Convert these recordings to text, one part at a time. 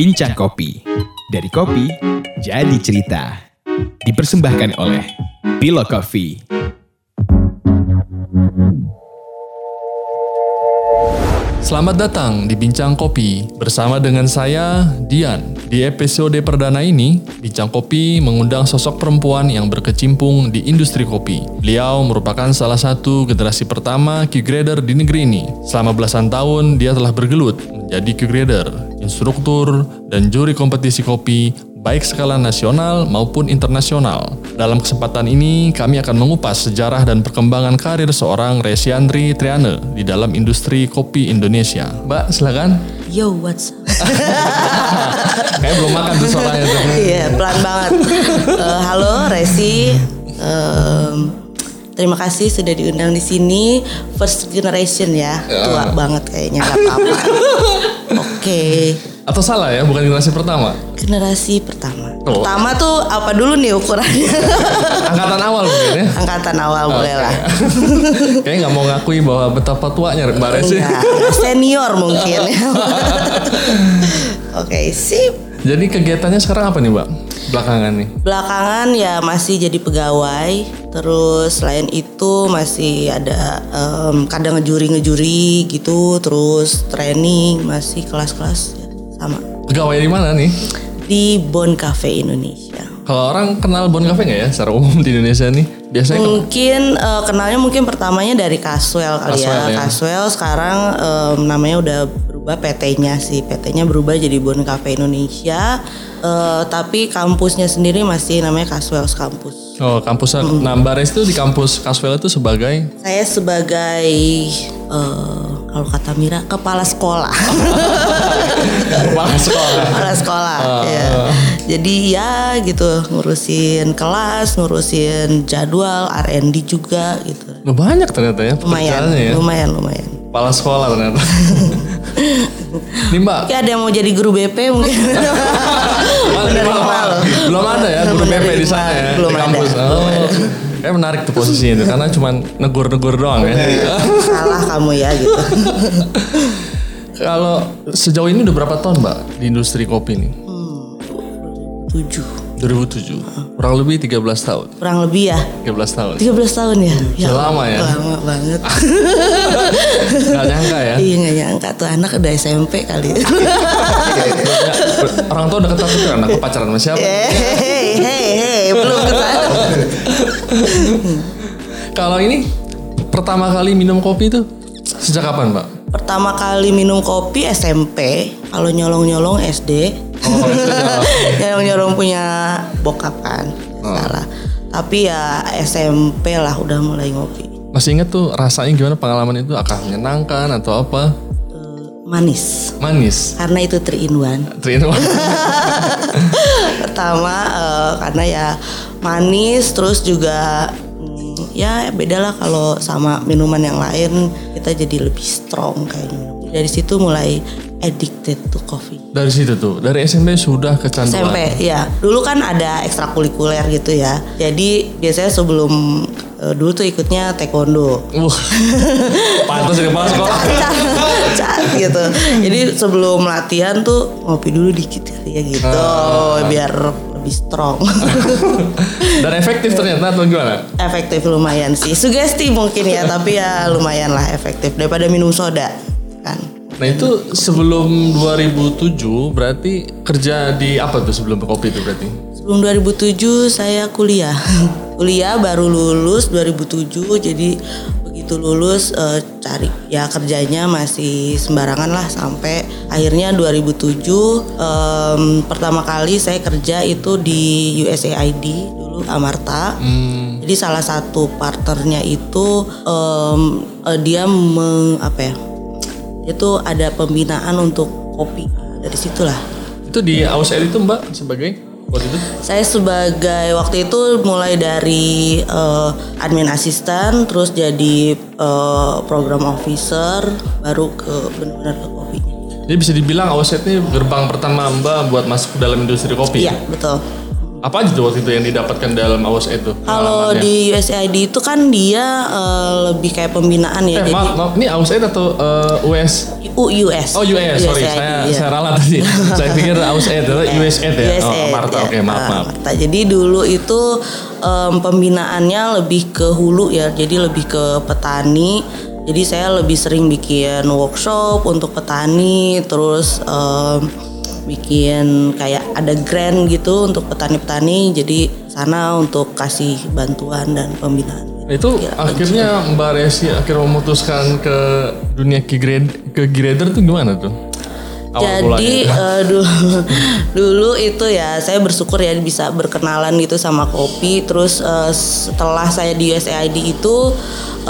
Bincang Kopi. Dari kopi, jadi cerita. Dipersembahkan oleh Bilo Coffee. Selamat datang di Bincang Kopi bersama dengan saya Dian. Di episode perdana ini, Bincang Kopi mengundang sosok perempuan yang berkecimpung di industri kopi. Beliau merupakan salah satu generasi pertama Q-grader di negeri ini. Selama belasan tahun, dia telah bergelut menjadi Q-grader, instruktur, dan juri kompetisi kopi baik skala nasional maupun internasional. Dalam kesempatan ini, kami akan mengupas sejarah dan perkembangan karir seorang Resiandri Triane di dalam industri kopi Indonesia. Mbak, silakan. Yo, what's up? Kayak belum makan tuh suaranya tuh. Iya, pelan banget. Eh, halo, Resi. Em, terima kasih sudah diundang di sini. First generation ya, tua banget kayaknya nggak apa-apa. Oke, Atau salah ya, bukan generasi pertama. generasi pertama. Oh. Pertama tuh apa dulu nih ukurannya? Angkatan awal mungkin ya. Angkatan awal boleh lah. Kayaknya nggak mau ngakui bahwa betapa tuanya Mbak Resi. Enggak, senior mungkin. Oke, sip. Jadi kegiatannya sekarang apa nih Mbak? Belakangan nih. Belakangan ya masih jadi pegawai, terus selain itu masih ada em, kadang ngejuri-ngejuri gitu, terus training, masih kelas-kelas ya, sama Pegawai di mana nih? di Bon Cafe Indonesia. Kalau orang kenal Bon Cafe nggak ya secara umum di Indonesia nih? Biasanya Mungkin eh, kenalnya mungkin pertamanya dari Caswell kali Caswell, ya. ya. Caswell sekarang em, namanya udah berubah PT-nya sih. PT-nya berubah jadi Bon Cafe Indonesia. Eh, tapi kampusnya sendiri masih namanya Caswell Campus. Oh, kampusnya. Nah, Mbak Res itu di kampus Caswell itu sebagai Saya sebagai eh, kalau kata Mira kepala sekolah. kepala sekolah. kepala sekolah. ya. Jadi ya gitu ngurusin kelas, ngurusin jadwal, R&D juga gitu. Nah, banyak ternyata ya Lumayan, ya. lumayan, lumayan. Kepala sekolah ternyata. Nih Mbak, Mungkin ada yang mau jadi guru BP mungkin. Belum ada ya guru BP di sana ya Belum di ada. kampus. Oh. Kayak menarik tuh posisinya itu karena cuma negur-negur doang ya. Salah kamu ya gitu. Kalau sejauh ini udah berapa tahun Mbak di industri kopi nih? Tujuh. 2007. Kurang lebih 13 tahun. Kurang lebih ya. 13 tahun. 13 tahun ya. ya lama ya? Lama banget. Gak nyangka ya. Iya nggak nyangka tuh anak udah SMP kali. Orang tua udah ketakutan anak pacaran sama siapa? Hei, hei, hei, belum ke sana. Kalau ini pertama kali minum kopi itu sejak kapan, Mbak? Pertama kali minum kopi SMP, kalau nyolong-nyolong SD. Oh, Nyolong-nyolong punya bokap kan. Oh. Salah. Tapi ya SMP lah udah mulai ngopi. Masih inget tuh rasanya gimana pengalaman itu? Akah menyenangkan atau apa? Eh, Manis. Manis. Karena itu 3 in 1. Trin Pertama eh, karena ya manis terus juga ya beda lah kalau sama minuman yang lain kita jadi lebih strong kayaknya. Dari situ mulai addicted to coffee. Dari situ tuh, dari SMP sudah kecanduan. SMP ya dulu kan ada ekstrakurikuler gitu ya jadi biasanya sebelum eh, dulu tuh ikutnya taekwondo Wah, pantas di kepala sekolah. Cat, cat gitu jadi sebelum latihan tuh ngopi dulu dikit kali ya gitu Ah. biar lebih strong Dan efektif ternyata atau gimana? efektif lumayan sih sugesti mungkin ya tapi ya lumayan lah efektif daripada minum soda kan Nah itu sebelum 2007 berarti kerja di apa tuh sebelum kopi itu berarti? Sebelum 2007 saya kuliah. kuliah baru lulus 2007 jadi begitu lulus eh, cari ya kerjanya masih sembarangan lah sampai akhirnya 2007 em, pertama kali saya kerja itu di USAID dulu Amarta. Hmm, Jadi salah satu partnernya itu em, eh, dia meng, apa ya? Itu ada pembinaan untuk kopi. Dari situlah itu di AUSR itu Mbak sebagai waktu itu? Saya sebagai waktu itu mulai dari eh, admin asisten, terus jadi eh, program officer, baru ke benar-benar ke kopinya. Jadi bisa dibilang AUSR ini gerbang pertama Mbak buat masuk ke dalam industri kopi. Iya betul. Apa aja tuh waktu itu yang didapatkan dalam AUS itu? Kalau di USAID itu kan dia eh, lebih kayak pembinaan ya. Eh, jadi maaf, maaf, ini AUS atau eh, US? US. Oh US, sorry, USAID, saya iya. saya ralat tadi. saya pikir AUS itu USAID ya. oh, Marta, ya. oke maaf Ah, maaf. Marta. Jadi dulu itu em, pembinaannya lebih ke hulu ya, jadi lebih ke petani. Jadi saya lebih sering bikin workshop untuk petani, terus em, bikin kayak ada grant gitu untuk petani-petani. Jadi sana untuk kasih bantuan dan pembinaan. Itu Ya, akhirnya Mbak Resi akhirnya memutuskan ke dunia key grade ke grader tuh gimana tuh? Awal. Jadi eh, dulu dulu itu ya saya bersyukur ya bisa berkenalan gitu sama kopi. Terus eh, setelah saya di USAID itu,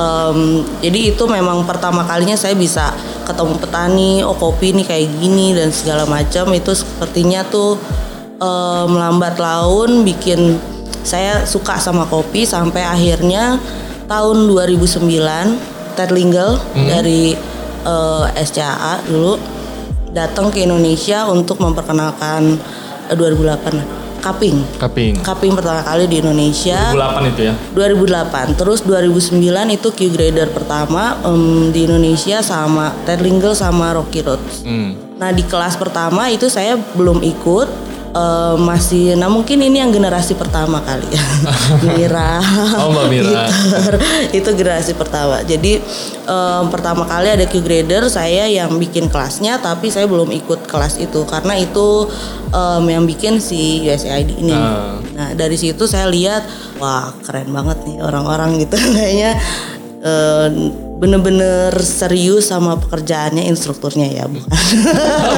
em, jadi itu memang pertama kalinya saya bisa ketemu petani. Oh kopi ini kayak gini dan segala macam. Itu sepertinya tuh eh, melambat laun bikin saya suka sama kopi sampai akhirnya tahun 2009 Ted Lingle dari eh, SCAA dulu datang ke Indonesia untuk memperkenalkan eh, 2008 cupping. Cupping. Cupping pertama kali di Indonesia 2008 itu ya. 2008. Terus 2009 itu Q grader pertama em, di Indonesia sama Ted Lingle sama Rocky Roads. Hmm. Nah di kelas pertama itu saya belum ikut eh, masih nah mungkin ini yang generasi pertama kali ya Mira Oh, Mbak Mira. Peter. itu generasi pertama jadi em, pertama kali ada Q grader saya yang bikin kelasnya tapi saya belum ikut kelas itu karena itu em, yang bikin si USAID ini Ah. nah dari situ saya lihat wah keren banget nih orang-orang gitu kayaknya em, bener-bener serius sama pekerjaannya instrukturnya ya bukan.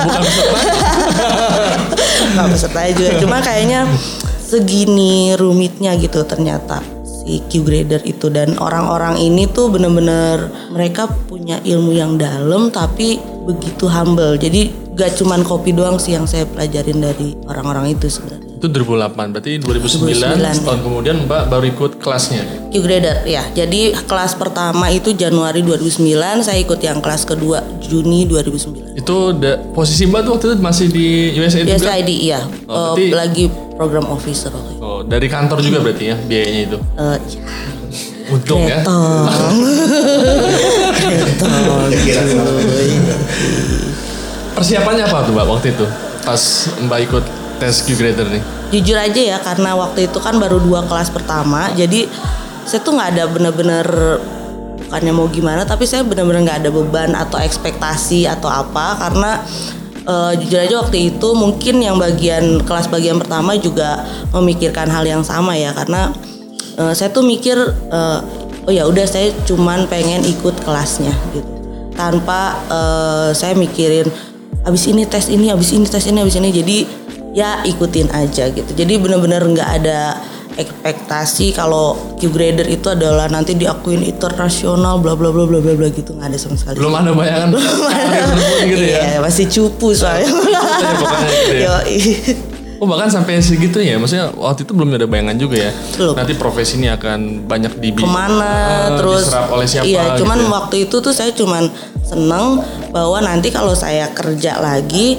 Bukan peserta. peserta juga cuma kayaknya segini rumitnya gitu ternyata si Q grader itu. Dan orang-orang ini tuh bener-bener mereka punya ilmu yang dalam tapi begitu humble. Jadi gak cuman kopi doang sih yang saya pelajarin dari orang-orang itu sebenarnya Itu 2008, berarti 2009, 2009, setahun kemudian Mbak baru ikut kelasnya. Q grader ya jadi kelas pertama itu Januari 2009 saya ikut yang kelas kedua Juni 2009 Itu da- posisi Mbak tuh waktu itu masih di USA juga? USAID iya Oh, Eh, berarti- lagi program officer waktu itu. Oh, dari kantor juga berarti ya biayanya itu. Eh, ya, Untung ya. Ketong. Ketong, cuy. Persiapannya apa tuh Mbak waktu itu? Pas Mbak ikut tes Q grader nih. Jujur aja ya karena waktu itu kan baru dua kelas pertama jadi saya tuh nggak ada bener-bener bukannya mau gimana tapi saya bener-bener nggak ada beban atau ekspektasi atau apa karena eh, jujur aja waktu itu mungkin yang bagian kelas bagian pertama juga memikirkan hal yang sama ya karena eh, saya tuh mikir eh, oh ya udah saya cuman pengen ikut kelasnya gitu tanpa eh, saya mikirin abis ini tes ini abis ini tes ini abis ini jadi ya ikutin aja gitu jadi bener-bener nggak ada ekspektasi kalau Q grader itu adalah nanti diakuin internasional bla bla bla bla bla bla gitu nggak ada sama sekali Belum ada bayangan karir tersebut gitu ya. Iya, masih cupu soalnya. pokoknya gitu ya. Yoi. Oh bahkan sampai segitu ya, maksudnya waktu itu belum ada bayangan juga ya. Belum. Nanti profesi ini akan banyak di Ke mana terus diserap oleh siapa? Iya, cuman gitu ya. waktu itu tuh saya cuman seneng bahwa nanti kalau saya kerja lagi,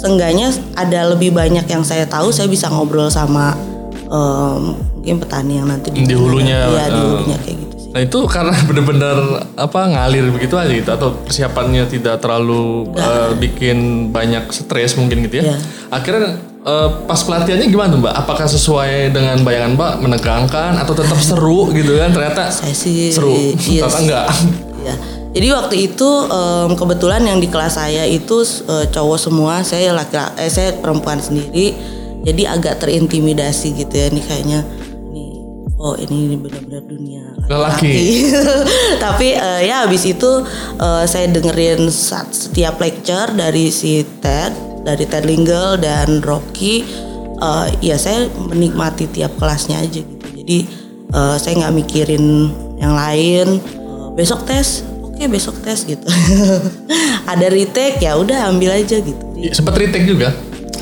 seenggaknya ada lebih banyak yang saya tahu. Saya bisa ngobrol sama em, mungkin petani yang nanti Di hulunya, Iya, di eh. hulunya kayak gitu sih. Nah itu karena bener-bener apa ngalir begitu aja gitu atau persiapannya tidak terlalu eh, bikin banyak stres mungkin gitu ya. Iya. Akhirnya eh, pas pelatihannya gimana tuh mbak? Apakah sesuai dengan bayangan mbak menegangkan atau tetap seru gitu kan? Ternyata Saya sih seru. iya Ternyata enggak. Iya. Jadi waktu itu em, kebetulan yang di kelas saya itu eh, cowok semua, saya laki eh, saya perempuan sendiri. Jadi agak terintimidasi gitu ya nih kayaknya nih oh ini benar-benar dunia Lelaki. Tapi eh, ya habis itu eh, saya dengerin sat- setiap lecture dari si Ted, dari Ted Lingle dan Rocky. eh, ya saya menikmati tiap kelasnya aja gitu. Jadi eh, saya nggak mikirin yang lain. Eh, besok tes, oke besok tes gitu. Ada retake ya udah ambil aja gitu. Sempat retake juga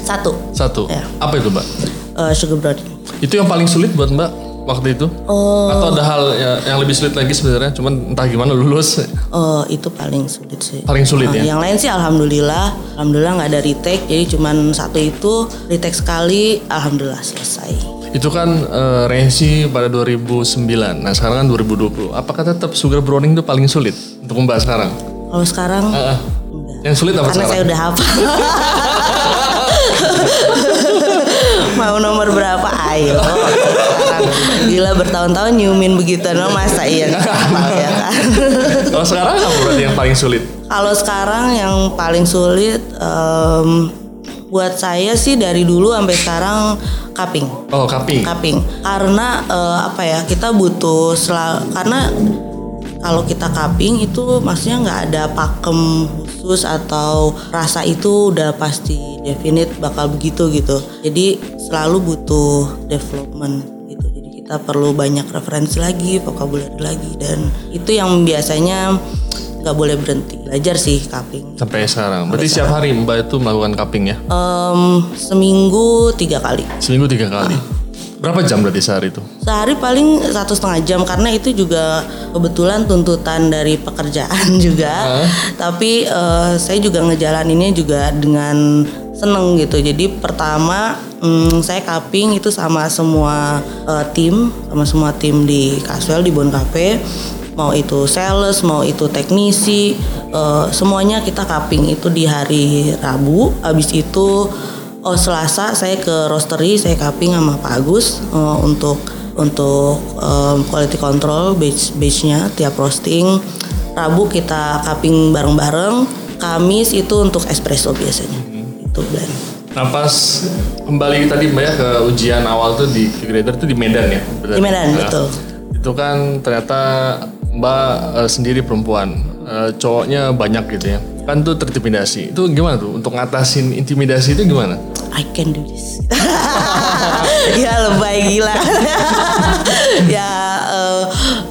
Satu, satu. Ya. Apa itu mbak? eh, sugar brownie. Itu yang paling sulit buat mbak waktu itu? Oh, Atau ada hal ya- yang lebih sulit lagi sebenarnya? Cuman entah gimana lulus eh, itu paling sulit sih. paling sulit Nah, ya. Yang lain sih alhamdulillah, alhamdulillah nggak ada retake, jadi cuman satu itu retake sekali, alhamdulillah selesai. Itu kan eh, Resi pada 2009. Nah, sekarang kan 2020. Apakah tetap sugar browning itu paling sulit untuk membahas sekarang? Kalau sekarang ah. Yang sulit apa karena saya sekarang? udah hafal. Mau nomor berapa? Ayo. Gila bertahun-tahun nyumin begitu no masa iya hafal ya kan. Kalau sekarang apa berarti yang paling sulit? Kalau sekarang yang paling sulit em, buat saya sih dari dulu sampai sekarang cupping. Oh, cupping. Cupping. Karena eh, apa ya? Kita butuh sel karena kalau kita cupping itu maksudnya nggak ada pakem khusus atau rasa itu udah pasti definite bakal begitu gitu. Jadi selalu butuh development gitu. Jadi kita perlu banyak referensi lagi, vocabulary lagi dan itu yang biasanya nggak boleh berhenti belajar sih cupping. Sampai sekarang. Berarti setiap hari Mbak itu melakukan cupping ya? Em, seminggu tiga kali. Seminggu tiga kali. Berapa jam berarti sehari itu? Sehari paling satu setengah jam karena itu juga kebetulan tuntutan dari pekerjaan juga. Tapi eh, saya juga ngejalaninnya juga dengan seneng gitu. Jadi pertama mm, saya cupping itu sama semua eh, tim, sama semua tim di Caswell di Bon Cafe. Mau itu sales, mau itu teknisi, eh, semuanya kita cupping itu di hari Rabu. Habis itu Oh Selasa saya ke roastery saya cupping sama Pak Agus eh, untuk untuk em, quality control batch batchnya tiap roasting. Rabu kita cupping bareng-bareng. Kamis itu untuk espresso biasanya. Itu blend. Nah pas kembali tadi Mbak ya ke ujian awal tuh di grader tuh di Medan ya? berarti? Di Medan, Nah, betul. Itu kan ternyata Mbak eh, sendiri perempuan, eh, cowoknya banyak gitu ya. Kan tuh terintimidasi. Itu gimana tuh untuk ngatasin intimidasi itu gimana? I can do this. ya lebay gila. ya eh,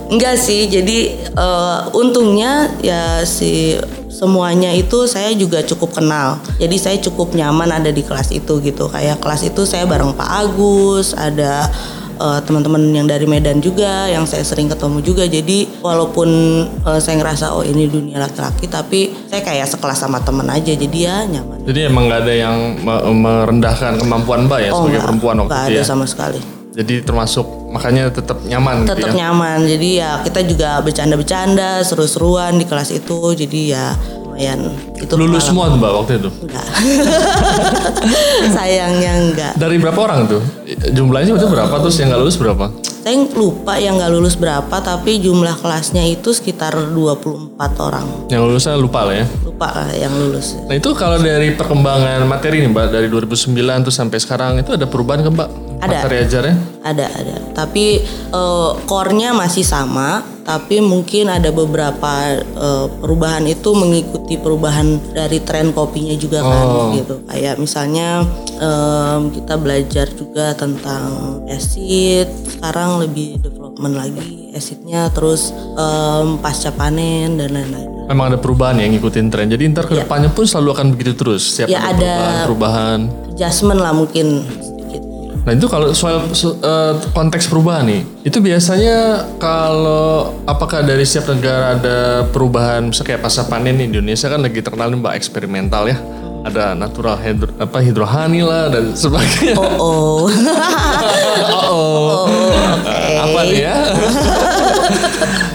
enggak sih. Jadi eh, untungnya ya si semuanya itu saya juga cukup kenal. Jadi saya cukup nyaman ada di kelas itu gitu. Kayak kelas itu saya bareng Pak Agus, ada eh, teman-teman yang dari Medan juga yang saya sering ketemu juga jadi walaupun eh, saya ngerasa oh ini dunia laki-laki tapi saya kayak sekelas sama teman aja jadi ya nyaman Jadi emang nggak ada yang me- merendahkan kemampuan Mbak ya sebagai enggak, perempuan waktu enggak itu ada ya. sama sekali. Jadi termasuk makanya tetap nyaman gitu Tetap ya. nyaman. Jadi ya kita juga bercanda-bercanda, seru-seruan di kelas itu. Jadi ya lumayan itu Lulus semua tuh Mbak waktu itu. Enggak. Sayangnya enggak. Dari berapa orang tuh? Jumlahnya itu berapa terus yang nggak lulus berapa? Saya lupa yang nggak lulus berapa tapi jumlah kelasnya itu sekitar 24 orang. Yang lulusnya lupa lah ya. Lupa lah yang lulus. Nah itu kalau dari perkembangan materi nih Mbak dari 2009 tuh sampai sekarang itu ada perubahan kan Mbak? Ada. Materi ajarnya? Ada ada. Tapi eh, core-nya masih sama, tapi mungkin ada beberapa eh, perubahan itu mengikuti perubahan dari tren kopinya juga kan Oh. gitu. Kayak misalnya em, kita belajar juga tentang acid, sekarang lebih development lagi acidnya terus em, pasca panen dan lain-lain. Memang ada perubahan yang ngikutin tren. Jadi ntar ke depannya pun selalu akan begitu terus. Setiap Ya, ada ada- perubahan-perubahan. Adjustment lah mungkin. Nah itu kalau soal so- eh, konteks perubahan nih, itu biasanya kalau apakah dari setiap negara ada perubahan, misalnya kayak pasca panen di Indonesia kan lagi terkenal mbak eksperimental ya, ada natural hidro, apa hidrohani lah dan sebagainya. Oh, Oh, apa nih ya?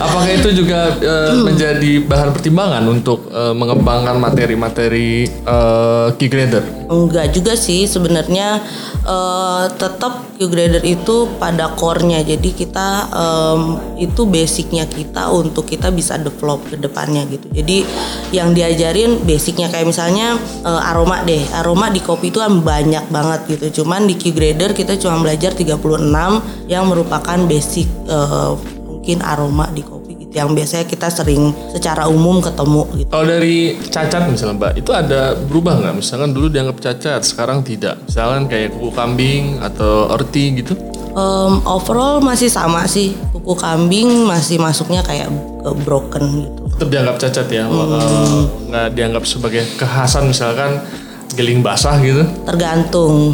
Apakah itu juga eh, menjadi bahan pertimbangan untuk eh, mengembangkan materi-materi eh, key grader? Enggak juga sih sebenarnya eh, tetap Q grader itu pada core-nya. Jadi kita em, itu basicnya kita untuk kita bisa develop ke depannya gitu. Jadi yang diajarin basicnya kayak misalnya eh, aroma deh. Aroma di kopi itu kan banyak banget gitu. Cuman di Q grader kita cuma belajar 36 yang merupakan basic eh, mungkin aroma di kopi gitu yang biasanya kita sering secara umum ketemu gitu. Kalau dari cacat misalnya Mbak, itu ada berubah nggak? Misalkan dulu dianggap cacat, sekarang tidak. Misalkan kayak kuku kambing atau orti gitu. Um, overall masih sama sih kuku kambing masih masuknya kayak ke broken gitu. Tetap dianggap cacat ya, eh, nggak dianggap sebagai kekhasan misalkan geling basah gitu. Tergantung.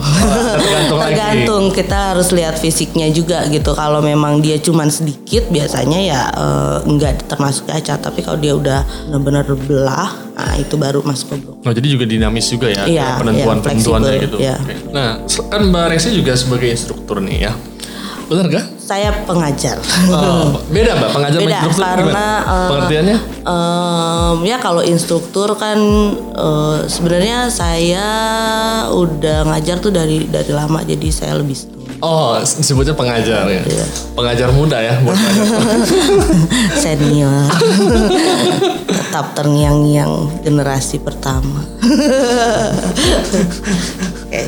tergantung lagi. Tergantung kita harus lihat fisiknya juga gitu. Kalau memang dia cuman sedikit biasanya ya eh, enggak termasuk cacat. Tapi kalau dia udah benar-benar belah Nah itu baru masuk ke blok. Oh, jadi juga dinamis juga ya Iya, penentuan iya, penentuannya fleksibel, gitu. Oke. Nah, kan Mbak Resi juga sebagai instruktur nih ya. Benar gak? Saya pengajar. Oh, beda Mbak pengajar sama Beda instruktur karena gimana? eh, pengertiannya? em, ya kalau instruktur kan eh, sebenarnya saya udah ngajar tuh dari dari lama jadi saya lebih. Oh, disebutnya pengajar ya. Iya. Pengajar muda ya buat senior tetap terngiang-ngiang generasi pertama oke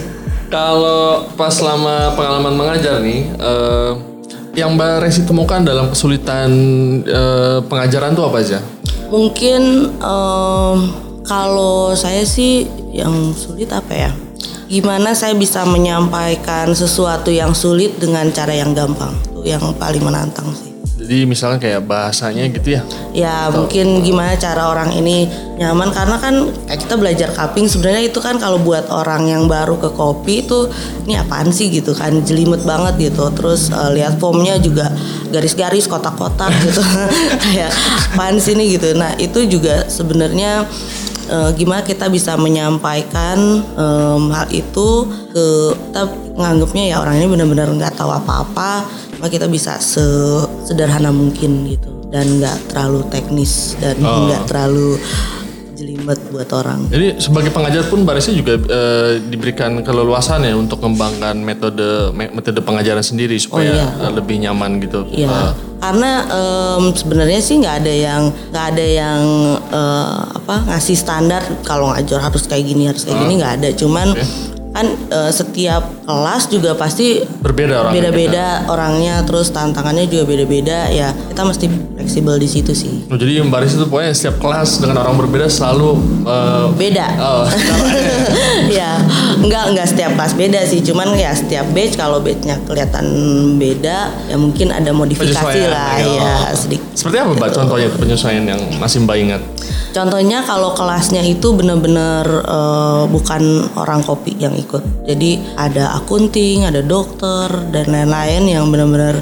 Kalau pas selama pengalaman mengajar nih, eh, yang Mbak Resi temukan dalam kesulitan eh, pengajaran tuh apa aja? mungkin em, kalau saya sih yang sulit apa ya? Gimana saya bisa menyampaikan sesuatu yang sulit dengan cara yang gampang? Itu yang paling menantang sih Jadi misalnya kayak bahasanya gitu ya. ya mungkin gimana cara orang ini nyaman karena kan kayak kita belajar cupping sebenarnya itu kan kalau buat orang yang baru ke kopi itu ini apaan sih gitu kan jelimet banget gitu. Terus eh, lihat formnya juga garis-garis kotak-kotak gitu. Kayak apaan sih ini gitu. Nah itu juga sebenarnya eh, gimana kita bisa menyampaikan em, hal itu ke kita nganggapnya ya orang ini benar-benar nggak tahu apa-apa maka kita bisa sederhana mungkin gitu dan nggak terlalu teknis dan Oh. nggak terlalu jelimet buat orang. Jadi sebagai pengajar pun Resi juga eh, diberikan keleluasan ya untuk mengembangkan metode me- metode pengajaran sendiri supaya iya. eh, lebih nyaman gitu. Iya, Eh, karena em, sebenarnya sih nggak ada yang nggak ada yang eh, apa ngasih standar kalau ngajar harus kayak gini harus kayak gini nggak ada. Cuman kan eh, setiap kelas juga pasti berbeda orang. beda-beda orangnya, terus tantangannya juga beda-beda. Ya kita mesti fleksibel di situ sih. Oh, jadi Mbak Resi itu pokoknya setiap kelas dengan orang berbeda selalu eh, Beda. oh, ya nggak nggak setiap kelas beda sih cuman ya setiap batch kalau batchnya kelihatan beda ya mungkin ada modifikasi lah ya. ya sedikit seperti apa Mbak contohnya penyesuaian yang masih Mbak ingat? Contohnya kalau kelasnya itu benar-benar eh, bukan orang kopi yang ikut. Jadi ada akunting, ada dokter dan lain-lain yang benar-benar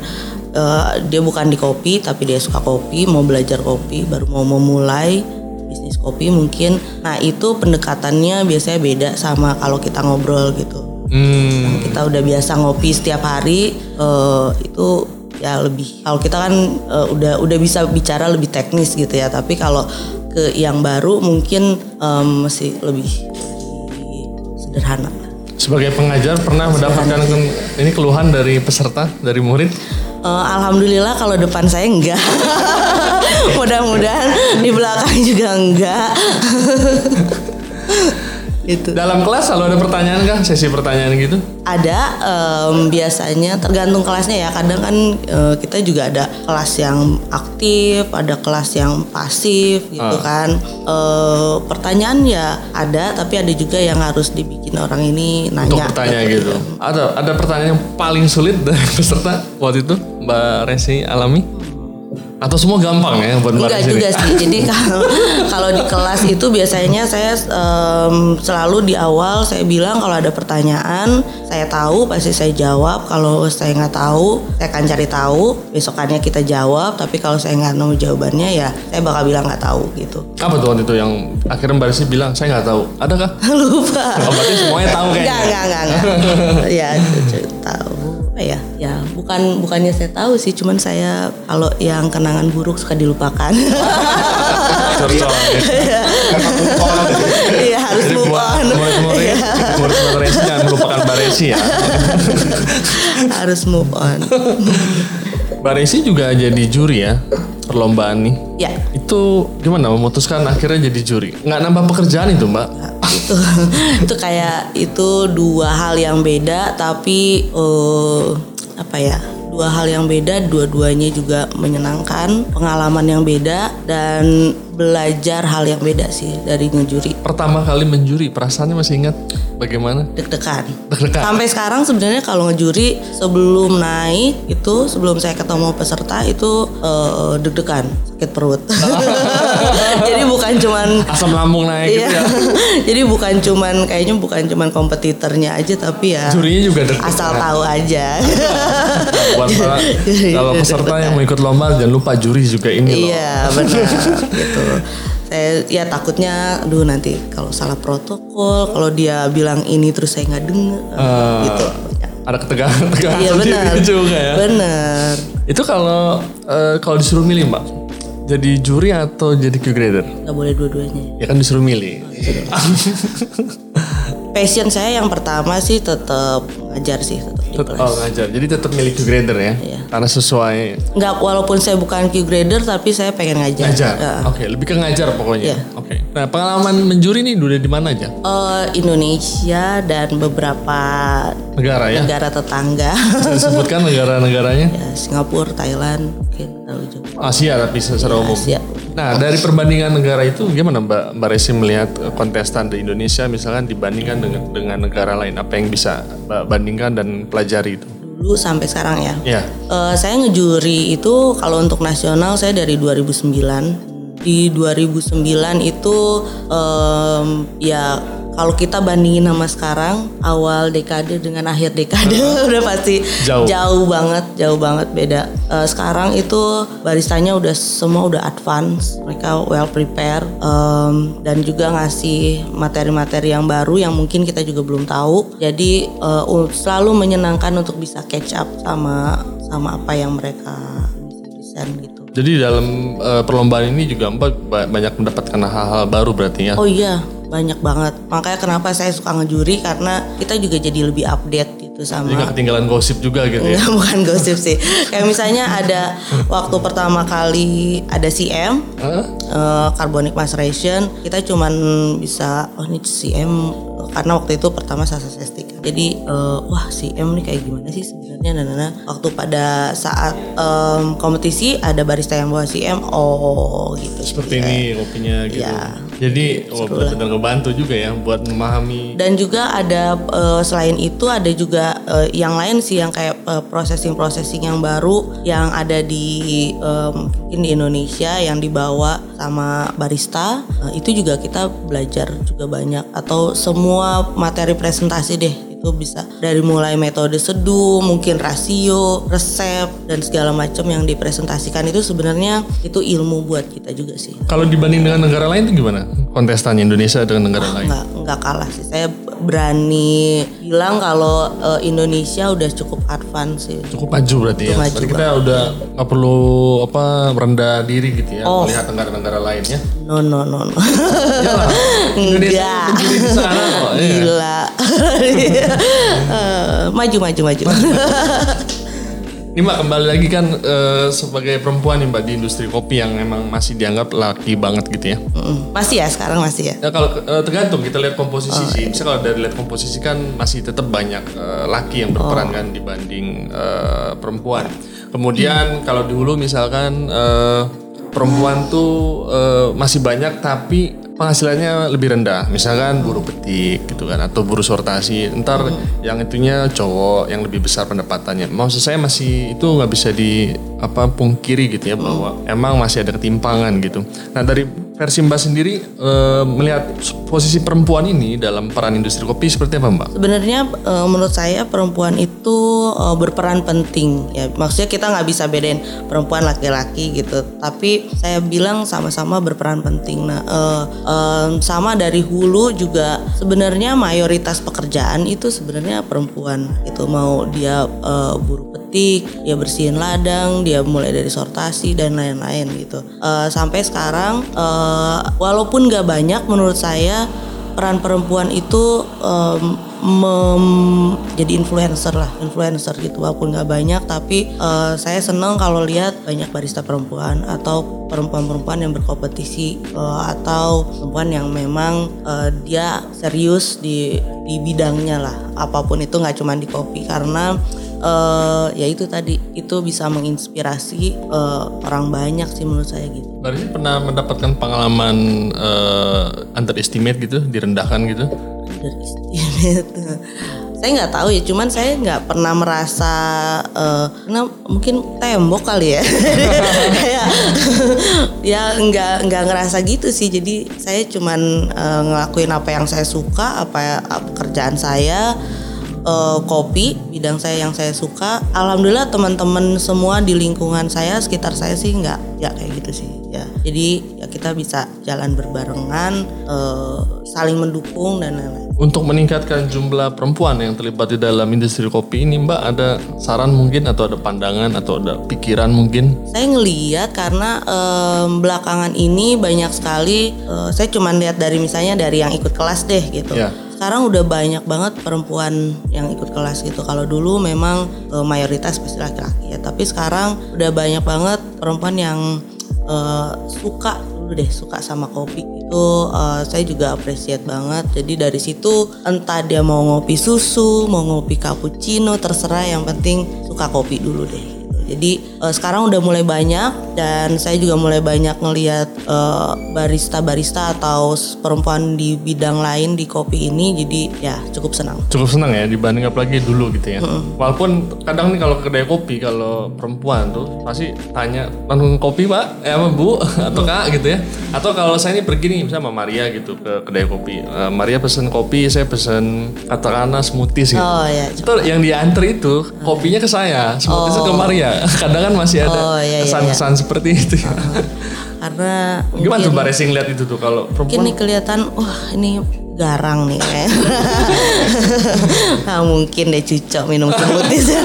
eh, dia bukan di kopi tapi dia suka kopi, mau belajar kopi, baru mau memulai bisnis kopi mungkin. Nah, itu pendekatannya biasanya beda sama kalau kita ngobrol gitu. Hmm, Kita udah biasa ngopi setiap hari eh, itu ya lebih kalau kita kan eh, udah udah bisa bicara lebih teknis gitu ya tapi kalau ke yang baru mungkin em, masih lebih, lebih sederhana sebagai pengajar pernah mendapatkan ini keluhan dari peserta, dari murid? Eh, Alhamdulillah kalau depan saya enggak mudah-mudahan di belakang juga enggak itu Dalam kelas selalu ada pertanyaan kah? Sesi pertanyaan gitu? ada em, biasanya tergantung kelasnya ya kadang kan eh, kita juga ada kelas yang aktif ada kelas yang pasif gitu Ah. kan Eh, pertanyaan ya ada tapi ada juga yang harus dibikin orang ini nanya Untuk bertanya gitu. Ada ada pertanyaan yang paling sulit dari peserta waktu itu Mbak Resi alami? Atau semua gampang ya buat Enggak Resi? juga sih. Jadi kalau kalau di kelas itu biasanya saya em, selalu di awal saya bilang kalau ada pertanyaan saya tahu pasti saya jawab. Kalau saya nggak tahu saya akan cari tahu. Besokannya kita jawab. Tapi kalau saya nggak tahu jawabannya ya saya bakal bilang nggak tahu gitu. Apa tuh waktu itu yang akhirnya Mbak Resi bilang saya nggak tahu. Ada kah? Lupa. Oh, berarti semuanya tahu kayaknya. Enggak, enggak, enggak, enggak. ya, tahu. Apa ya? Ya, bukan bukannya saya tahu sih, cuman saya kalau yang kenangan buruk suka dilupakan. Iya, harus Jadi move on. Mbak Resi ya. harus move on. Mbak Resi juga jadi juri ya perlombaan nih. Ya, Itu gimana memutuskan akhirnya jadi juri? Nggak nambah pekerjaan itu Mbak? itu itu kayak itu dua hal yang beda tapi eh, apa ya dua hal yang beda dua-duanya juga menyenangkan pengalaman yang beda dan belajar hal yang beda sih dari ngejuri Pertama kali menjuri perasaannya masih ingat bagaimana? deg-degan Deg-degan. sampai sekarang sebenarnya kalau ngejuri sebelum naik itu sebelum saya ketemu peserta itu eh, deg-degan sakit perut jadi bukan cuman Asam lambung naik Iya. gitu ya. Jadi bukan cuman kayaknya bukan cuman kompetitornya aja tapi ya Jurinya juga deg asal tahu aja. Buat para- kalau peserta yang mau ikut lomba jangan lupa juri juga ini loh. iya benar gitu. saya ya takutnya aduh nanti kalau salah protokol kalau dia bilang ini terus saya nggak dengar Ah. gitu Ada ketegangan-ketegangan iya sendiri benar juga ya. benar Itu kalau eh, kalau disuruh milih mbak, jadi juri atau jadi Q grader? nggak boleh dua-duanya Ya kan disuruh milih. passion saya yang pertama sih tetap ngajar sih tetap di Tet- kelas Oh ngajar, jadi tetap milih Q grader ya? Iya. Karena sesuai nggak walaupun saya bukan Q grader tapi saya pengen ngajar, ngajar. Ya. Oke, lebih ke ngajar pokoknya. Iya. Oke. Nah pengalaman menjuri nih udah di mana aja? Eh, Indonesia dan beberapa Negara ya? negara tetangga Bisa disebutkan negara-negaranya? ya Singapura Thailand Asia tapi secara umum. Asia Nah dari perbandingan negara itu gimana Mbak Mbak Resi melihat eh, kontestan di Indonesia misalkan dibandingkan dengan dengan negara lain apa yang bisa Mbak bandingkan dan pelajari itu? dulu sampai sekarang ya Ya. Eh, saya ngejuri itu kalau untuk nasional saya dari 2009. Di 2009 itu em, ya kalau kita bandingin sama sekarang awal dekade dengan akhir dekade udah pasti Jauh. banget, jauh banget beda. Eh, sekarang itu baristanya udah semua udah advance, mereka well prepare em, dan juga ngasih materi-materi yang baru yang mungkin kita juga belum tahu. Jadi eh, u- selalu menyenangkan untuk bisa catch up sama sama apa yang mereka desain gitu. Jadi dalam eh, perlombaan ini juga Mbak ba- banyak mendapatkan hal-hal baru berarti ya? Oh iya, banyak banget. Makanya kenapa saya suka ngejuri karena kita juga jadi lebih update gitu sama Jadi ketinggalan gosip juga gitu ya? Bukan gosip sih. Kayak misalnya ada waktu pertama kali ada CM, Hah? eh, carbonic maceration, kita cuman bisa oh ini CM karena waktu itu pertama sasa sestik. Jadi eh, wah CM nih kayak gimana sih sebenarnya nah, nah, nah. Waktu pada saat em, kompetisi ada barista yang bawa CM, oh gitu. Seperti ini kopinya gitu. Iya. Jadi oh, benar-benar ngebantu juga ya buat memahami. Dan juga ada eh, selain itu ada juga eh, yang lain sih yang kayak eh, processing-processing yang baru yang ada di mungkin di Indonesia yang dibawa sama barista. Eh, itu juga kita belajar juga banyak. Atau semua materi presentasi deh itu bisa dari mulai metode seduh, mungkin rasio, resep dan segala macam yang dipresentasikan itu sebenarnya itu ilmu buat kita juga sih. Kalau dibanding dengan negara lain itu gimana? Kontestannya Indonesia dengan negara lain? nggak nggak kalah sih saya berani bilang kalau eh, Indonesia udah cukup advance sih Cukup maju berarti ya. Cukup maju Berarti kita udah nggak perlu apa merendah diri gitu ya Oh. melihat negara-negara lainnya. no no no no Iyalah, Indonesia di sana kok. iya. gila Eh, maju maju maju Ini mbak kembali lagi kan eh, sebagai perempuan nih mbak di industri kopi yang memang masih dianggap laki banget gitu ya. Mm, masih ya sekarang masih ya Ya kalau eh, tergantung kita lihat komposisi Oh, sih. iya. Misalnya kalau dari lihat komposisi kan masih tetap banyak eh, laki yang Oh. berperan kan dibanding eh, perempuan. Hmm. Kemudian kalau di hulu misalkan eh, perempuan tuh eh, masih banyak tapi penghasilannya lebih rendah. Misalkan buruh petik gitu kan atau buruh sortasi. Ntar Hmm. yang itunya cowok yang lebih besar pendapatannya. Maksud saya masih itu nggak bisa di apa pungkiri gitu ya bahwa emang masih ada ketimpangan gitu. Nah dari versi Mbak sendiri eh, melihat posisi perempuan ini dalam peran industri kopi seperti apa Mbak? Sebenarnya eh, menurut saya perempuan itu eh, berperan penting ya. Maksudnya kita nggak bisa bedain perempuan laki-laki gitu. Tapi saya bilang sama-sama berperan penting. Nah, eh, em, sama dari hulu juga sebenarnya mayoritas pekerjaan itu sebenarnya perempuan. Itu mau dia eh, buruh petik, dia bersihin ladang, dia mulai dari sortasi dan lain-lain gitu. Eh, sampai sekarang eh, walaupun nggak banyak menurut saya peran perempuan itu em, mem- jadi influencer lah influencer gitu walaupun nggak banyak tapi eh, saya seneng kalau lihat banyak barista perempuan atau perempuan-perempuan yang berkompetisi eh, atau perempuan yang memang eh, dia serius di di bidangnya lah apa pun itu nggak cuma di kopi karena eh, ya itu tadi itu bisa menginspirasi eh, orang banyak sih menurut saya gitu. Mbak Rizky pernah mendapatkan pengalaman eh, underestimate gitu, direndahkan gitu? underestimate. Saya nggak tahu ya cuman saya nggak pernah merasa eh, karena mungkin tembok kali ya. Kayak ya nggak nggak ngerasa gitu sih. Jadi saya cuman eh, ngelakuin apa yang saya suka apa ya, pekerjaan saya eh, kopi bidang saya yang saya suka alhamdulillah teman-teman semua di lingkungan saya sekitar saya sih nggak ya kayak gitu sih ya jadi ya kita bisa jalan berbarengan eh, saling mendukung dan lain-lain Untuk meningkatkan jumlah perempuan yang terlibat di dalam industri kopi ini, Mbak ada saran mungkin atau ada pandangan atau ada pikiran mungkin? saya ngeliat karena em, belakangan ini banyak sekali eh, saya cuman lihat dari misalnya dari yang ikut kelas deh gitu Ya. Sekarang udah banyak banget perempuan yang ikut kelas gitu. Kalau dulu memang eh, mayoritas pasti laki-laki ya. Tapi sekarang udah banyak banget perempuan yang eh, suka dulu deh suka sama kopi itu eh, saya juga appreciate banget. Jadi dari situ entah dia mau ngopi susu mau ngopi cappuccino terserah. Yang penting suka kopi dulu deh. Jadi eh, sekarang udah mulai banyak dan saya juga mulai banyak ngelihat eh, barista-barista atau perempuan di bidang lain di kopi ini. Jadi ya cukup senang. Cukup senang ya dibanding apalagi dulu gitu ya. Walaupun kadang nih kalau kedai kopi kalau perempuan tuh pasti tanya "Anu kopi pak, eh bu atau kak gitu ya. Atau kalau saya ini pergi nih misalnya sama Maria gitu ke kedai kopi. Eh, Maria pesen kopi, saya pesen katakanlah smoothies gitu. Oh ya. Itu yang diantri itu kopinya ke saya, smoothies ke Maria. Kadang kan masih ada Oh, iya, iya, kesan-kesan seperti itu. ya. Karena Gimana tuh Mbak lihat itu tuh kalau mungkin perempuan nih kelihatan wah ini garang nih kayak. nah, mungkin deh cucok minum smoothies.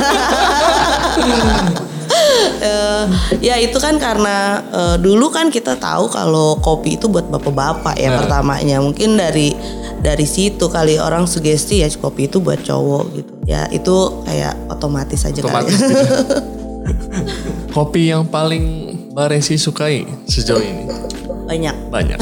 Eh, ya itu kan karena eh, dulu kan kita tahu kalau kopi itu buat bapak-bapak ya Nah. pertamanya mungkin dari dari situ kali orang sugesti ya kopi itu buat cowok gitu ya itu kayak otomatis aja otomatis kali gitu. Kopi yang paling Mbak Resi sukai sejauh ini banyak banyak.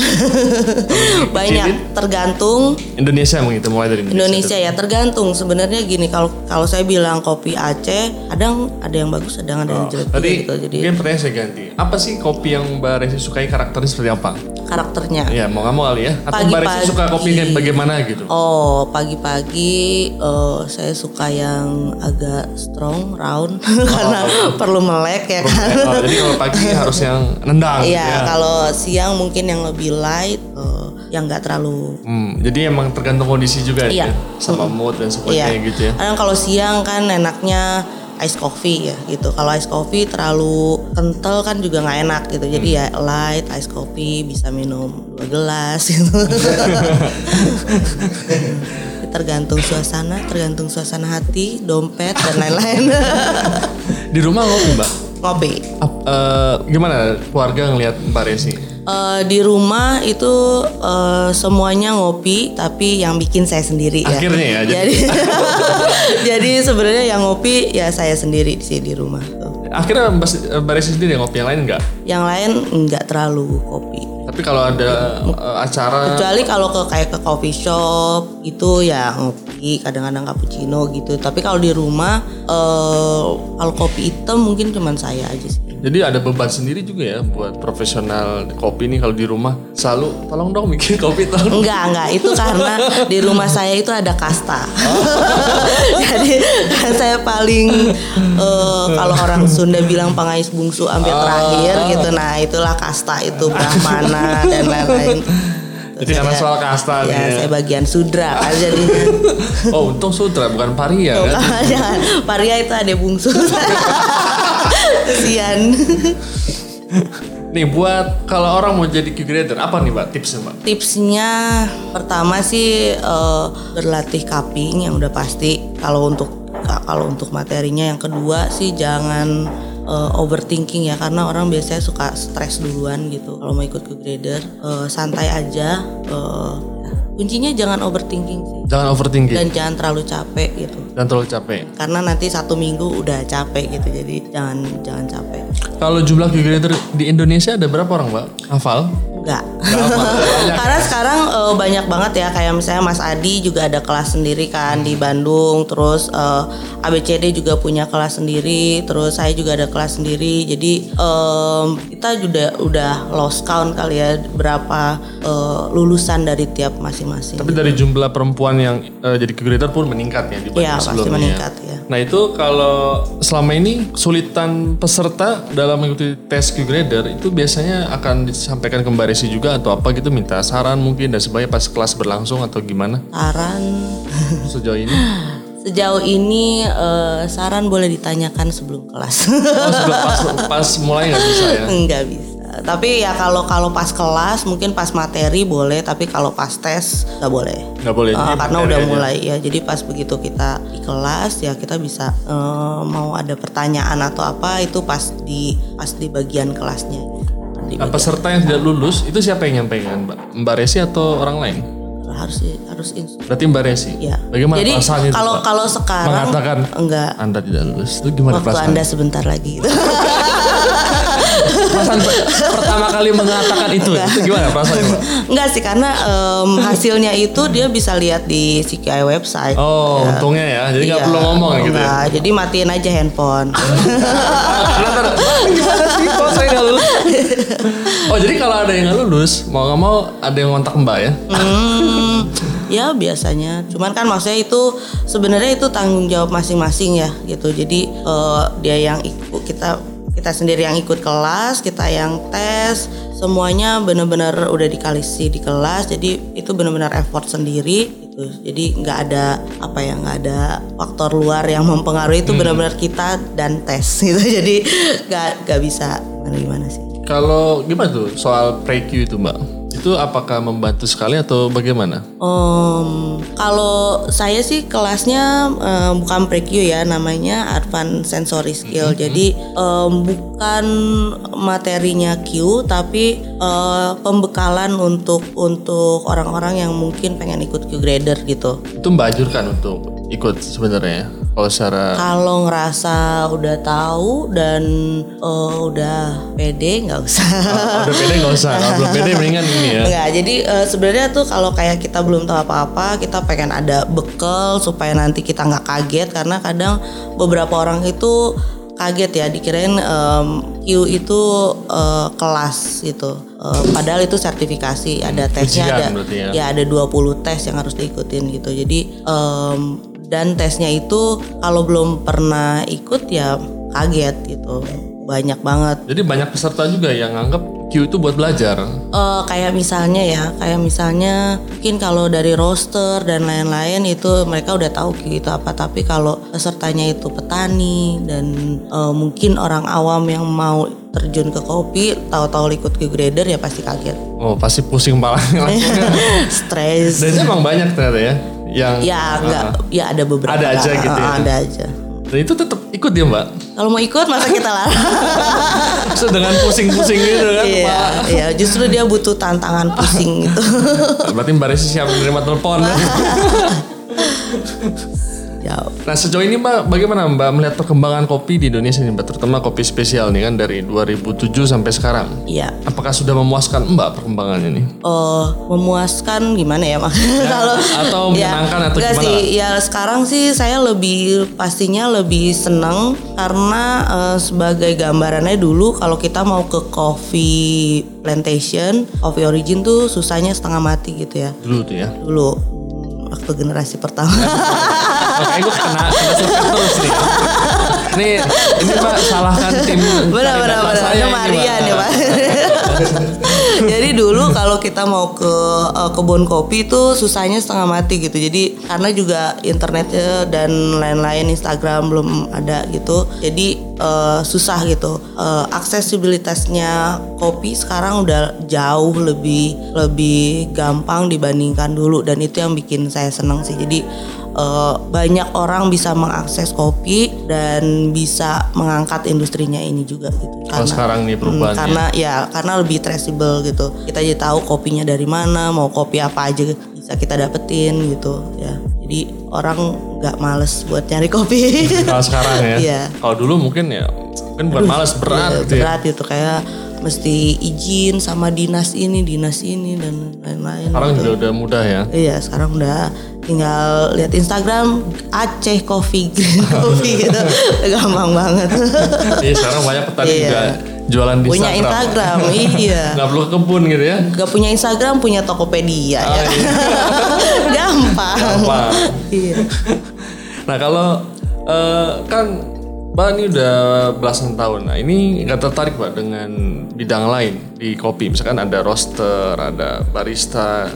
banyak tergantung Indonesia mungkin mulai dari Indonesia. Indonesia ya tergantung sebenarnya gini kalau kalau saya bilang kopi Aceh kadang ada yang bagus kadang ada yang jelek juga Tadi gitu jadi mungkin pertanyaan saya ganti. Apa sih kopi yang Mbak Resi sukai karakternya seperti apa? karakternya Ya mau nggak mau kali ya. Atau Mbak Resi suka kopi kayak bagaimana gitu? Oh, pagi-pagi eh, saya suka yang agak strong, round karena perlu melek ya kan. Oh, jadi kalau pagi harus yang nendang. Iya, ya. kalau siang mungkin yang lebih light, eh, yang nggak terlalu. Hmm, jadi emang tergantung kondisi juga Iya. ya, sama mood dan sebagainya Iya. gitu ya. Kadang kalau siang kan enaknya ice coffee ya gitu. Kalau ice coffee terlalu kental kan juga nggak enak gitu. Jadi Hmm. ya light ice coffee bisa minum dua gelas gitu. tergantung suasana, tergantung suasana hati, dompet dan lain-lain. Di rumah ngopi mbak. Ngopi. Ap- eh, gimana keluarga ngelihat Mbak Resi? Eh, di rumah itu eh, semuanya ngopi, tapi yang bikin saya sendiri ya. Akhirnya ya, jadi- Jadi, jadi sebenarnya yang ngopi ya saya sendiri sih di rumah. tuh. Akhirnya Mbak Resi sendiri yang ngopi yang lain enggak? Yang lain nggak terlalu kopi. Tapi kalau ada eh, acara Kecuali kalau ke kayak ke coffee shop itu ya ngopi, kadang-kadang cappuccino gitu. Tapi kalau di rumah eh kalau kopi hitam mungkin cuman saya aja sih. Jadi ada beban sendiri juga ya buat profesional kopi nih kalau di rumah selalu tolong dong bikin kopi tolong. Enggak, enggak. Itu karena di rumah saya itu ada kasta. Jadi kan saya paling eh, kalau orang Sunda bilang pengais bungsu ambil terakhir gitu. Nah, itulah kasta itu Brahmana dan lain-lain. Jadi karena soal kasta nih Ya, ya. saya bagian sudra kan jadinya. Oh untung sutra bukan paria kan? kan, jangan. Paria itu ada bungsu. Kesian. Nih buat kalau orang mau jadi Q grader apa nih mbak tipsnya mbak? Tipsnya pertama sih eh, berlatih cupping yang udah pasti. Kalau untuk kalau untuk materinya yang kedua sih jangan eh, overthinking ya karena orang biasanya suka stres duluan gitu. Kalau mau ikut ke grader eh, santai aja. eh, kuncinya jangan overthinking sih Jangan overthinking dan jangan terlalu capek gitu. dan terlalu capek. Karena nanti satu minggu udah capek gitu. Jadi jangan jangan capek. Kalau jumlah grader di Indonesia ada berapa orang mbak? Hafal? Enggak. Karena sekarang eh, banyak banget ya kayak misalnya Mas Adi juga ada kelas sendiri kan di Bandung, terus eh, ABCD juga punya kelas sendiri, terus saya juga ada kelas sendiri. Jadi em, kita juga udah lost count kali ya berapa eh, lulusan dari tiap masing-masing. Tapi dari jumlah perempuan yang eh, jadi grader pun meningkat ya dibanding Iya, pasti sebelumnya. meningkat ya. Nah itu kalau selama ini kesulitan peserta dalam mengikuti tes Q grader itu biasanya akan disampaikan ke Mbak Resi juga atau apa gitu minta saran mungkin dan sebagainya pas kelas berlangsung atau gimana Saran sejauh ini? Sejauh ini eh, saran boleh ditanyakan sebelum kelas. Oh, sebelum pas, pas mulai nggak bisa ya? Enggak bisa. Tapi ya kalau kalau pas kelas mungkin pas materi boleh, tapi kalau pas tes nggak boleh. Nggak boleh. Eh, jadi karena udah aja. mulai ya. Jadi pas begitu kita di kelas ya kita bisa eh, mau ada pertanyaan atau apa itu pas di pas di bagian kelasnya. Di Nah, peserta yang tidak lulus itu siapa yang nyampaikan, Mbak? Mbak Resi atau orang lain? harus harus ins- Berarti Mbak Resi. ya. Bagaimana Jadi perasaannya kalau kalau sekarang mengatakan enggak Anda tidak lulus. Itu gimana waktu? Anda sebentar lagi gitu. Perasaan per- pertama kali mengatakan itu, itu gimana perasaannya, Mbak? Enggak sih karena em, hasilnya itu dia bisa lihat di CKI website. Oh, untungnya ya. Jadi nggak Iya, perlu ngomong gitu ya. enggak, Jadi matiin aja handphone. Gimana sih kok saya nggak lulus? Oh jadi kalau ada yang nggak lulus, mau nggak mau ada yang kontak mbak ya? Hmm, ya biasanya. Cuman kan maksudnya itu sebenarnya itu tanggung jawab masing-masing ya gitu. Jadi eh, dia yang ikut kita kita sendiri yang ikut kelas, kita yang tes, semuanya benar-benar udah dikalisi di kelas. Jadi itu benar-benar effort sendiri gitu. Jadi nggak ada apa ya nggak ada faktor luar yang mempengaruhi itu benar-benar kita dan tes gitu. Jadi nggak nggak bisa gimana sih. Kalau gimana tuh soal pre-Q itu mbak? Itu apakah membantu sekali atau bagaimana? Om, kalau saya sih kelasnya eh, bukan pre-Q ya, namanya Advanced Sensory Skill. Jadi em, bukan materinya Q, tapi eh, pembekalan untuk untuk orang-orang yang mungkin pengen ikut Q grader gitu. Itu mbak anjurkan untuk ikut sebenarnya kalau secara Kalau ngerasa udah tahu dan eh, udah pede nggak usah. Oh, udah pede nggak usah, kalau belum pede mendingan ini ya. Enggak, jadi eh, sebenarnya tuh kalau kayak kita belum tahu apa-apa, kita pengen ada bekal supaya nanti kita nggak kaget karena kadang beberapa orang itu kaget ya dikirain em, Q itu eh, kelas gitu. Eh, padahal itu sertifikasi, ada tesnya Ujian ada ya. ya ada 20 tes yang harus diikutin gitu. Jadi em, dan tesnya itu kalau belum pernah ikut ya kaget gitu. Banyak banget Jadi banyak peserta juga yang anggap Q itu buat belajar. Eh, kayak misalnya ya, kayak misalnya mungkin kalau dari roster dan lain-lain itu mereka udah tahu gitu apa. Tapi kalau pesertanya itu petani dan eh, mungkin orang awam yang mau terjun ke kopi, tahu-tahu ikut ke grader ya pasti kaget, Oh pasti pusing palanya langsung. stres. Dan itu emang banyak ternyata ya. Yang Ya enggak, ya ada beberapa. Ada aja gitu ya. Eh, Ada aja. Dan itu tetap ikut dia mbak. Kalau mau ikut masa kita larang? Terus dengan pusing-pusing gitu kan. Iya, Pak. iya. Justru dia butuh tantangan pusing gitu. Berarti Mbak Resi siap menerima telepon. ya. ya, Nah sejauh ini Mbak, bagaimana Mbak melihat perkembangan kopi di Indonesia nih Mbak, terutama kopi spesial nih kan dari 2007 sampai sekarang. iya. Apakah sudah memuaskan Mbak perkembangannya nih? eh memuaskan gimana ya mak? Kalau atau menyenangkan atau enggak gimana? sih, ya sekarang sih saya lebih pastinya lebih seneng karena eh, sebagai gambarannya dulu kalau kita mau ke coffee plantation, coffee origin tuh susahnya setengah mati gitu ya Dulu tuh ya. dulu waktu generasi pertama. Oke, gue kena kena terus nih. Nih, ini Mbak salahkan tim. benar benar data benar. Saya ini, Marian ya pak. jadi dulu kalau kita mau ke eh, kebun kopi itu susahnya setengah mati gitu. Jadi karena juga internetnya dan lain-lain Instagram belum ada gitu. Jadi eh, susah gitu. Eh, aksesibilitasnya kopi sekarang udah jauh lebih lebih gampang dibandingkan dulu. Dan itu yang bikin saya seneng sih. Jadi eh, banyak orang bisa mengakses kopi dan bisa mengangkat industrinya ini juga gitu. Kalau sekarang nih perubahannya. Hmm, karena ya karena lebih traceable gitu. Kita jadi tahu kopinya dari mana, mau kopi apa aja bisa kita dapetin gitu ya. Jadi orang nggak males buat nyari kopi. Kalau sekarang ya. Iya. Kalau dulu mungkin ya, mungkin bukan malas berat Iya, gitu ya. berat gitu kayak mesti izin sama dinas ini, dinas ini dan lain-lain. Sekarang gitu. juga udah mudah ya. Iya sekarang udah tinggal lihat Instagram Aceh Coffee Green Coffee gitu gampang banget Iya sekarang banyak petani Iya. juga jualan di punya Instagram. Instagram iya Nggak perlu ke kebun gitu ya. gak punya Instagram punya Tokopedia Oh, ya iya. gampang Gampang. iya Nah kalau eh, kan Mbak ini udah belasan tahun. Nah ini nggak tertarik Mbak dengan bidang lain di kopi. Misalkan ada roaster, ada barista.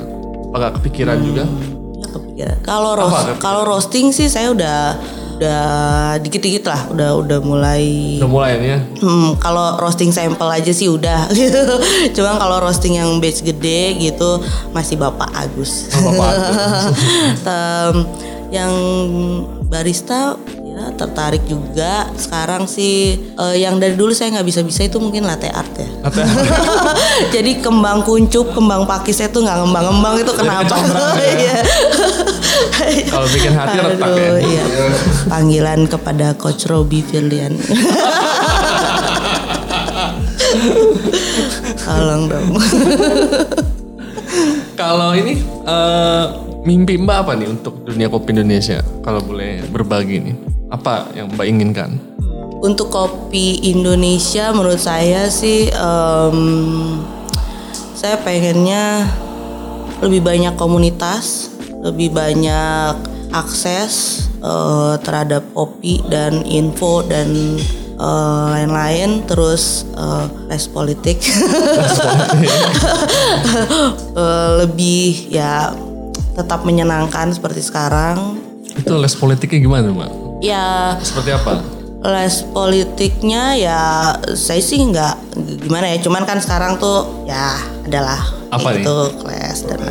Apa nggak kepikiran juga? nggak kepikiran. Kalau roast, kalau roasting sih saya udah udah dikit-dikit lah, udah udah mulai. Udah mulai nih ya. Hmm, kalau roasting sampel aja sih udah gitu. Cuman kalau roasting yang batch gede gitu masih Bapak Agus. Oh, Bapak Agus. Tem, yang barista ya tertarik juga. Sekarang sih eh, yang dari dulu saya nggak bisa-bisa itu mungkin latte art ya. Latte Jadi kembang kuncup, kembang pakis saya tuh nggak ngembang-ngembang itu kenapa? ya. Iya. Kalau bikin hati retak ya. Aduh, iya. Panggilan kepada Coach Robi Firlian. Tolong dong. Kalau ini eh, mimpi Mbak apa nih untuk dunia kopi Indonesia? Kalau boleh berbagi nih. Apa yang Mbak inginkan? Untuk kopi Indonesia menurut saya sih em, saya pengennya lebih banyak komunitas, lebih banyak akses eh, terhadap kopi dan info dan eh, lain-lain terus eh, les politik Eh, lebih ya tetap menyenangkan seperti sekarang Itu les politiknya gimana Mbak? Ya Seperti apa? les politiknya ya saya sih nggak gimana ya cuman kan sekarang tuh ya adalah Apa itu kelas dan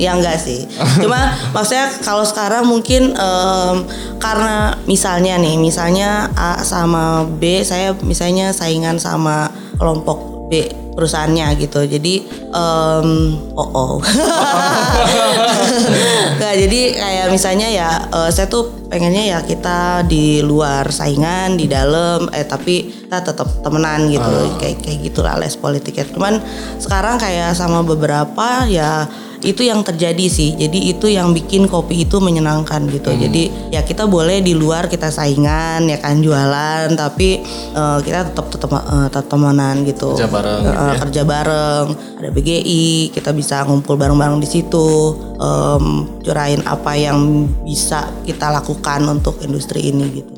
ya enggak sih. Cuma maksudnya kalau sekarang mungkin em, karena misalnya nih misalnya A sama B saya misalnya saingan sama kelompok B perusahaannya gitu. Jadi em, oh oh. Nggak, jadi kayak misalnya ya eh, saya tuh pengennya ya kita di luar saingan di dalam eh tapi kita tetap temenan gitu. Kayak kayak gitulah les politiknya. Cuman sekarang kayak sama beberapa ya itu yang terjadi sih. Jadi itu yang bikin kopi itu menyenangkan gitu. Jadi ya kita boleh di luar kita saingan ya kan jualan tapi eh, kita tetap tetap eh, tetap temenan gitu. Kerja bareng Eh, gitu ya. kerja bareng. Ada BGI kita bisa ngumpul bareng-bareng di situ. Em, curahin apa yang bisa kita lakukan untuk industri ini gitu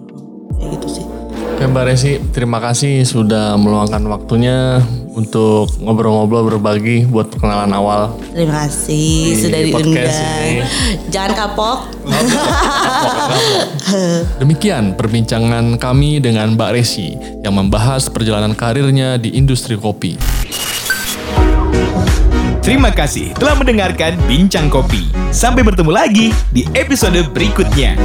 kayak gitu sih Oke Mbak Resi, terima kasih sudah meluangkan waktunya untuk ngobrol-ngobrol berbagi buat perkenalan awal. terima kasih Di sudah diundang ini. jangan kapok Demikian perbincangan kami dengan Mbak Resi yang membahas perjalanan karirnya di industri kopi. Terima kasih telah mendengarkan Bincang Kopi. Sampai bertemu lagi di episode berikutnya.